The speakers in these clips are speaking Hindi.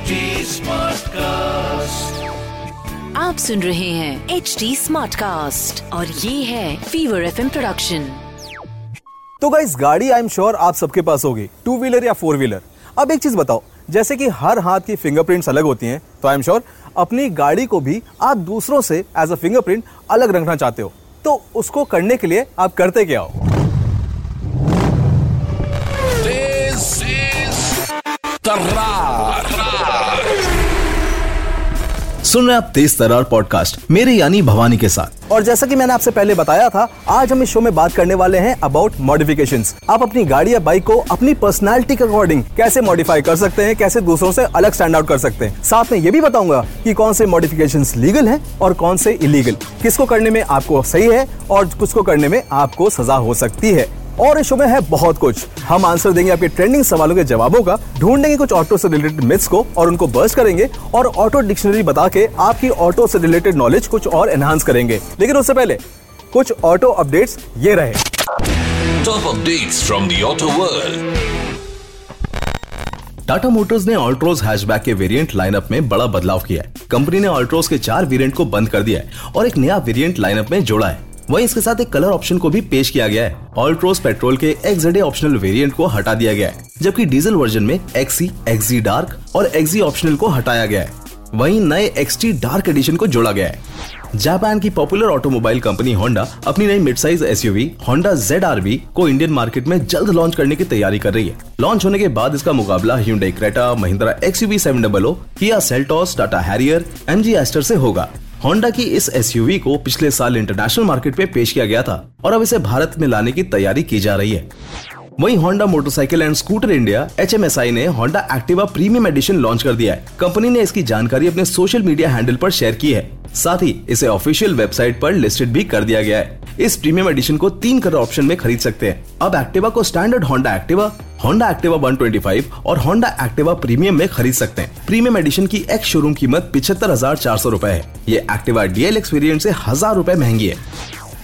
HD Smartcast. आप सुन रहे हैं एच डी स्मार्ट कास्ट और ये है फीवर एफ़ प्रोडक्शन तो गाइस गाड़ी आई एम श्योर आप सबके पास होगी। टू व्हीलर या फोर व्हीलर अब एक चीज़ बताओ जैसे कि हर हाथ की फिंगरप्रिंट्स अलग होती हैं तो आई एम श्योर अपनी गाड़ी को भी आप दूसरों से एज अ फिंगरप्रिंट अलग रखना चाहते हो। तो उसको करने के लिए आप करते क्या हो? This is Tarrar. सुन रहे आप तेज तरार पॉडकास्ट, मेरे यानी भवानी के साथ। और जैसा कि मैंने आपसे पहले बताया था, आज हम इस शो में बात करने वाले हैं अबाउट मॉडिफिकेशन आप अपनी गाड़ी या बाइक को अपनी पर्सनालिटी के अकॉर्डिंग कैसे मॉडिफाई कर सकते हैं, कैसे दूसरों से अलग स्टैंड आउट कर सकते हैं। साथ में ये भी बताऊँगा कि कौन से मॉडिफिकेशन लीगल हैं और कौन से इलीगल किसको करने में आपको सही है और किसको करने में आपको सजा हो सकती है। और इस शो में है बहुत कुछ। हम आंसर देंगे आपके ट्रेंडिंग सवालों के जवाबों का ढूंढेंगे कुछ ऑटो से रिलेटेड मिथ्स को और उनको बर्स्ट करेंगे और ऑटो डिक्शनरी बता के आपकी ऑटो से रिलेटेड नॉलेज कुछ और एनहांस करेंगे। लेकिन उससे पहले कुछ ऑटो अपडेट्स ये रहे। Top updates from the auto world. Tata Motors ने ऑल्ट्रोज हैचबैक के वेरिएंट लाइनअप में बड़ा बदलाव किया है। कंपनी ने ऑल्ट्रोज के चार वेरिएंट को बंद कर दिया है और एक नया वेरिएंट लाइनअप में जोड़ा है। वहीं इसके साथ एक कलर ऑप्शन को भी पेश किया गया है। ऑल्ट्रोज पेट्रोल के एक्सडे ऑप्शनल वेरिएंट को हटा दिया गया है, जबकि डीजल वर्जन में एक्सी एक्सी डार्क और एक्सी ऑप्शनल को हटाया गया है। वहीं नए एक्सटी डार्क एडिशन को जोड़ा गया है। जापान की पॉपुलर ऑटोमोबाइल कंपनी होंडा अपनी नई mid size S SUV Honda Z को इंडियन मार्केट में जल्द लॉन्च करने की तैयारी कर रही है। लॉन्च होने के बाद इसका मुकाबला Hyundai Creta Mahindra XUV seven double O Kia Seltos Tata Harrier M G Astor ऐसी होगा। होंडा की इस एसयूवी को पिछले साल इंटरनेशनल मार्केट में पेश किया गया था और अब इसे भारत में लाने की तैयारी की जा रही है। वही Honda motorcycle and scooter India HMSI ने Honda Activa premium edition launch कर दिया है। कंपनी ने इसकी जानकारी अपने सोशल मीडिया हैंडल पर शेयर की है। साथ ही इसे ऑफिशियल वेबसाइट पर लिस्टेड भी कर दिया गया है। इस प्रीमियम एडिशन को तीन कलर ऑप्शन में खरीद सकते हैं। अब एक्टिवा को standard Honda Activa Honda Activa 125 और होंडा एक्टिवा प्रीमियम में खरीद सकते हैं। प्रीमियम एडिशन की एक्स शोरूम कीमत पिछहत्तर हज़ार चार सौ रूपए है। ये एक्टिवा डीएलएक्स वेरिएंट से हज़ार रूपए महँगी है।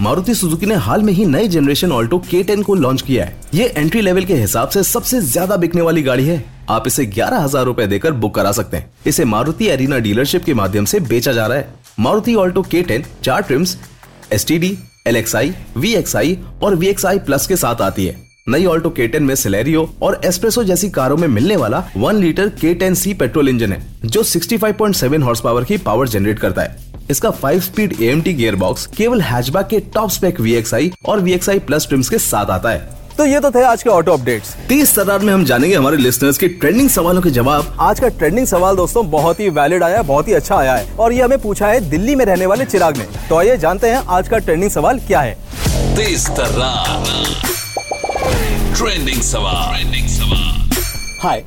मारुति सुजुकी ने हाल में ही नई जनरेशन ऑल्टो K10 को लॉन्च किया है। ये एंट्री लेवल के हिसाब से सबसे ज़्यादा बिकने वाली गाड़ी है। आप इसे ग्यारह हज़ार रूपए देकर बुक करा सकते हैं। इसे मारुति एरिना डीलरशिप के माध्यम से बेचा जा रहा है। मारुति ऑल्टो K10 चार trims S T D L X I V X I और वी एक्स आई प्लस के साथ आती है। नई ऑल्टो K10 में सिलेरियो और एस्प्रेसो जैसी कारों में मिलने वाला one litre K10C petrol engine है, जो 65.7 हॉर्स पावर की पावर जनरेट करता है। इसका 5 speed A M T gear box केवल हैचबैक के टॉप स्पेक VXI और VXI प्लस ट्रिम्स के साथ आता है। तो ये तो थे आज के ऑटो अपडेट्स तीस तदार में हम जानेंगे हमारे लिसनर्स के ट्रेंडिंग सवालों के जवाब आज का ट्रेंडिंग सवाल दोस्तों बहुत ही वैलिड आया है बहुत ही अच्छा आया है और ये हमें पूछा है दिल्ली में रहने वाले चिराग ने तो आइए जानते हैं आज का ट्रेंडिंग सवाल क्या है This Tarrar. Trending सवाल. Trending सवाल. हाय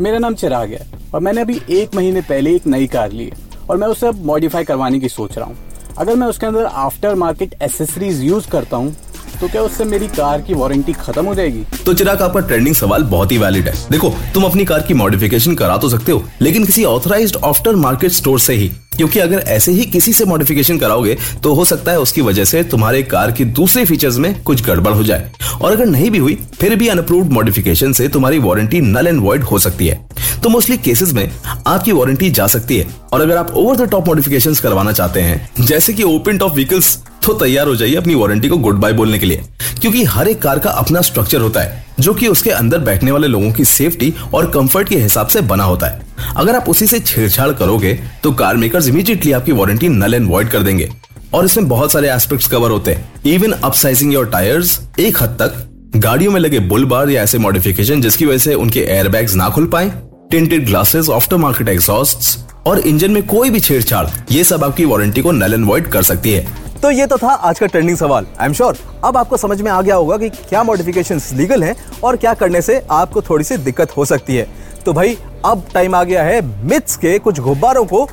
मेरा नाम चिराग है और मैंने अभी एक महीने पहले एक नई कार ली है और मैं उसे अब मॉडिफाई करवाने की सोच रहा हूँ अगर मैं उसके अंदर आफ्टर मार्केट एसेसरीज यूज़ करता हूँ तो क्या उससे मेरी कार की वारंटी खत्म हो जाएगी? तो चिराग, आपका ट्रेंडिंग सवाल बहुत ही वैलिड है। देखो, तुम अपनी कार की मॉडिफिकेशन करा तो सकते हो, लेकिन किसी ऑथराइज्ड आफ्टर मार्केट स्टोर से ही। क्योंकि अगर ऐसे ही किसी से मॉडिफिकेशन कराओगे तो हो सकता है उसकी वजह से तुम्हारे कार की दूसरे फीचर्स में कुछ गड़बड़ हो जाए। और अगर नहीं भी हुई, फिर भी अनअप्रूव्ड मॉडिफिकेशन से तुम्हारी वारंटी नल एंड वॉइड हो सकती है। तो मोस्टली केसेस में आपकी वारंटी जा सकती है। और अगर आप ओवर द टॉप मॉडिफिकेशंस करवाना चाहते हैं, जैसे की ओपन टॉप व्हीकल्स तो तैयार हो जाइए अपनी वारंटी को गुड बाय बोलने के लिए। क्योंकि हर एक कार का अपना स्ट्रक्चर होता है, जो कि उसके अंदर बैठने वाले लोगों की सेफ्टी और कंफर्ट के हिसाब से बना होता है। अगर आप उसी से छेड़छाड़ करोगे तो कार मेकर्स इमीडिएटली आपकी वारंटी नल एंड वॉइड कर देंगे। और इसमें बहुत सारे एस्पेक्ट्स कवर होते हैं। इवन अपसाइजिंग योर टायर्स एक हद तक गाड़ियों में लगे बुल बार या ऐसे मॉडिफिकेशन जिसकी वजह से उनके एयरबैग्स ना खुल पाए tinted glasses after market exhaust और इंजन में कोई भी छेड़छाड़, ये सब आपकी वारंटी को नल एंड वॉइड कर सकती है। तो ये तो था आज का ट्रेंडिंग सवाल। आई एम श्योर अब आपको समझ में आ गया होगा कि क्या मॉडिफिकेशन लीगल हैं और क्या करने से आपको थोड़ी सी दिक्कत हो सकती है। तो भाई अब टाइम आ गया है मिथ्स के कुछ गुब्बारों को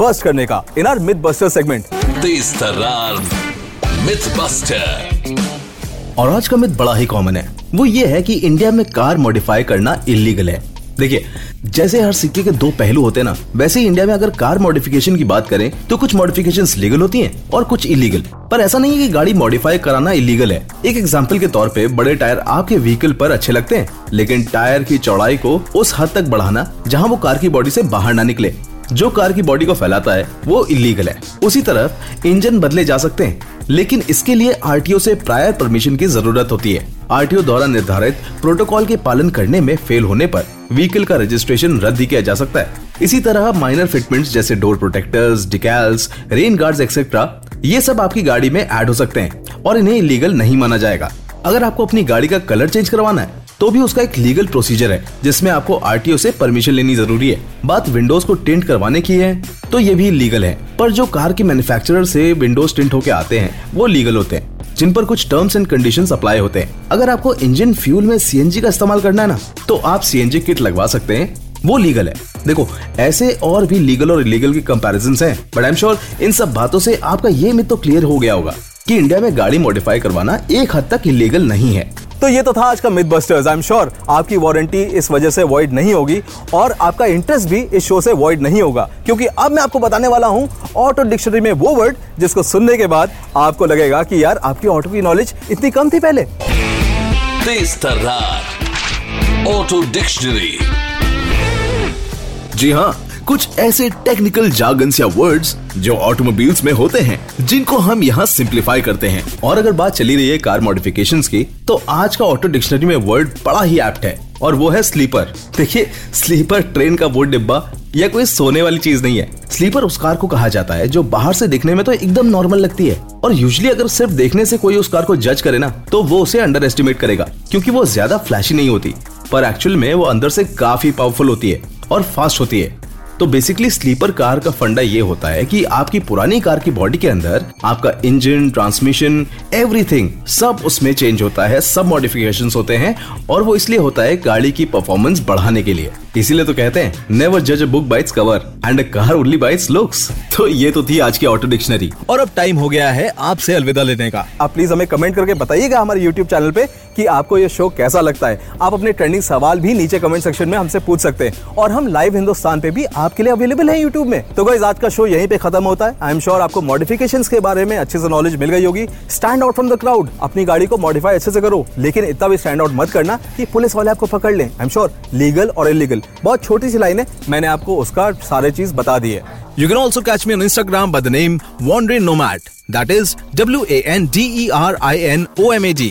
बस्ट करने का। In our myth buster segment This Tarrar. Mythbuster. और आज का मिथ बड़ा ही कॉमन है। वो ये है कि इंडिया में कार मॉडिफाई करना इलीगल है। देखिए, जैसे हर सिक्के के दो पहलू होते हैं ना, वैसे ही इंडिया में अगर कार मॉडिफिकेशन की बात करें तो कुछ मॉडिफिकेशन लीगल होती हैं और कुछ इलीगल पर ऐसा नहीं है कि गाड़ी मॉडिफाई कराना इलीगल है। एक एग्ज़ाम्पल के तौर पे बड़े टायर आपके व्हीकल पर अच्छे लगते हैं, लेकिन टायर की चौड़ाई को उस हद तक बढ़ाना, जहाँ वो कार की बॉडी से बाहर ना निकले। जो कार की बॉडी को फैलाता है, वो इलीगल है। उसी तरफ़ इंजन बदले जा सकते हैं। लेकिन इसके लिए आरटीओ से प्रायर परमिशन की ज़रूरत होती है। आरटीओ द्वारा निर्धारित प्रोटोकॉल के पालन करने में फेल होने पर व्हीकल का रजिस्ट्रेशन रद्द किया जा सकता है। इसी तरह माइनर फिटमेंट्स जैसे door protectors decals rain guard etcetera ये सब आपकी गाड़ी में एड हो सकते हैं और इन्हें इलीगल नहीं माना जाएगा। अगर आपको अपनी गाड़ी का कलर चेंज करवाना है तो भी उसका एक लीगल प्रोसीजर है, जिसमें आपको आरटीओ से परमिशन लेनी ज़रूरी है। बात विंडोज़ को टिंट करवाने की है तो ये भी लीगल है। पर जो कार के मैन्युफैक्चरर से विंडोज़ टिंट होके आते हैं, वो लीगल होते हैं, जिन पर कुछ टर्म्स एंड कंडीशन अप्लाई होते हैं। अगर आपको इंजन फ्यूल में सीएनजी का इस्तेमाल करना है ना तो आप सीएनजी किट लगवा सकते हैं। वो लीगल है। देखो, ऐसे और भी लीगल और इलीगल के कंपैरिजन हैं बट आई एम श्योर इन सब बातों से आपका ये मित तो क्लियर हो गया होगा कि इंडिया में गाड़ी मॉडिफाई करवाना एक हद तक इलीगल नहीं है। तो ये तो था आज का myth busters I am sure आपकी वारंटी इस वजह से वॉइड नहीं होगी और आपका इंटरेस्ट भी इस शो से वॉइड नहीं होगा। क्योंकि अब मैं आपको बताने वाला हूँ ऑटो डिक्शनरी में वो वर्ड जिसको सुनने के बाद आपको लगेगा कि यार आपकी ऑटो की नॉलेज इतनी कम थी पहले। ऑटो डिक्शनरी जी हाँ कुछ ऐसे टेक्निकल जागन्स या वर्ड्स जो ऑटोमोबाइल्स में होते हैं, जिनको हम यहाँ सिंप्लीफाई करते हैं। और अगर बात चली रही है कार मॉडिफिकेशंस की तो आज का ऑटो डिक्शनरी में वर्ड बड़ा ही एप्ट है, और वो है स्लीपर देखिए स्लीपर ट्रेन का वो डिब्बा या कोई सोने वाली चीज़ नहीं है। स्लीपर उस कार को कहा जाता है, जो बाहर से देखने में तो एकदम नॉर्मल लगती है। और यूजली अगर सिर्फ़ देखने से कोई उस कार को जज करे ना तो वो उसे अंडर एस्टिमेट करेगा, क्योंकि वो ज़्यादा फ्लैशी नहीं होती। पर एक्चुअल में वो अंदर से काफ़ी पावरफुल होती है, और फास्ट होती है। तो बेसिकली स्लीपर कार का फंडा ये होता है कि आपकी पुरानी कार की बॉडी के अंदर आपका इंजन ट्रांसमिशन एवरीथिंग सब उसमें चेंज होता है, सब मॉडिफिकेशन होते हैं और वो इसलिए होता है गाड़ी की परफॉर्मेंस बढ़ाने के लिए। इसीलिए तो कहते हैं नेवर जज a book by its cover and a car only by its looks तो ये तो थी आज की ऑटो डिक्शनरी और अब टाइम हो गया है आपसे अलविदा लेने का। आप प्लीज़ हमें कमेंट करके बताइएगा हमारे यूट्यूब चैनल पे कि आपको ये शो कैसा लगता है। आप अपने ट्रेंडिंग सवाल भी नीचे कमेंट सेक्शन में हमसे पूछ सकते हैं और हम लाइव हिंदुस्तान पे भी आपके लिए अवेलेबल है यूट्यूब में। तो गाइस आज का शो यहीं पे खत्म होता है। आई एम श्योर आपको मॉडिफिकेशन के बारे में अच्छे से नॉलेज मिल गई होगी। Stand out from the crowd अपनी गाड़ी को मॉडिफाई अच्छे से करो। लेकिन इतना भी स्टैंड आउट मत करना कि पुलिस वाले आपको पकड़ लें। आई एम श्योर लीगल और इलीगल बहुत छोटी सी लाइन है। मैंने आपको उसका सारे चीज़ बता दी है। You can also catch me on Instagram by the name Wandering Nomad. That is W A N D E R I N O M A D.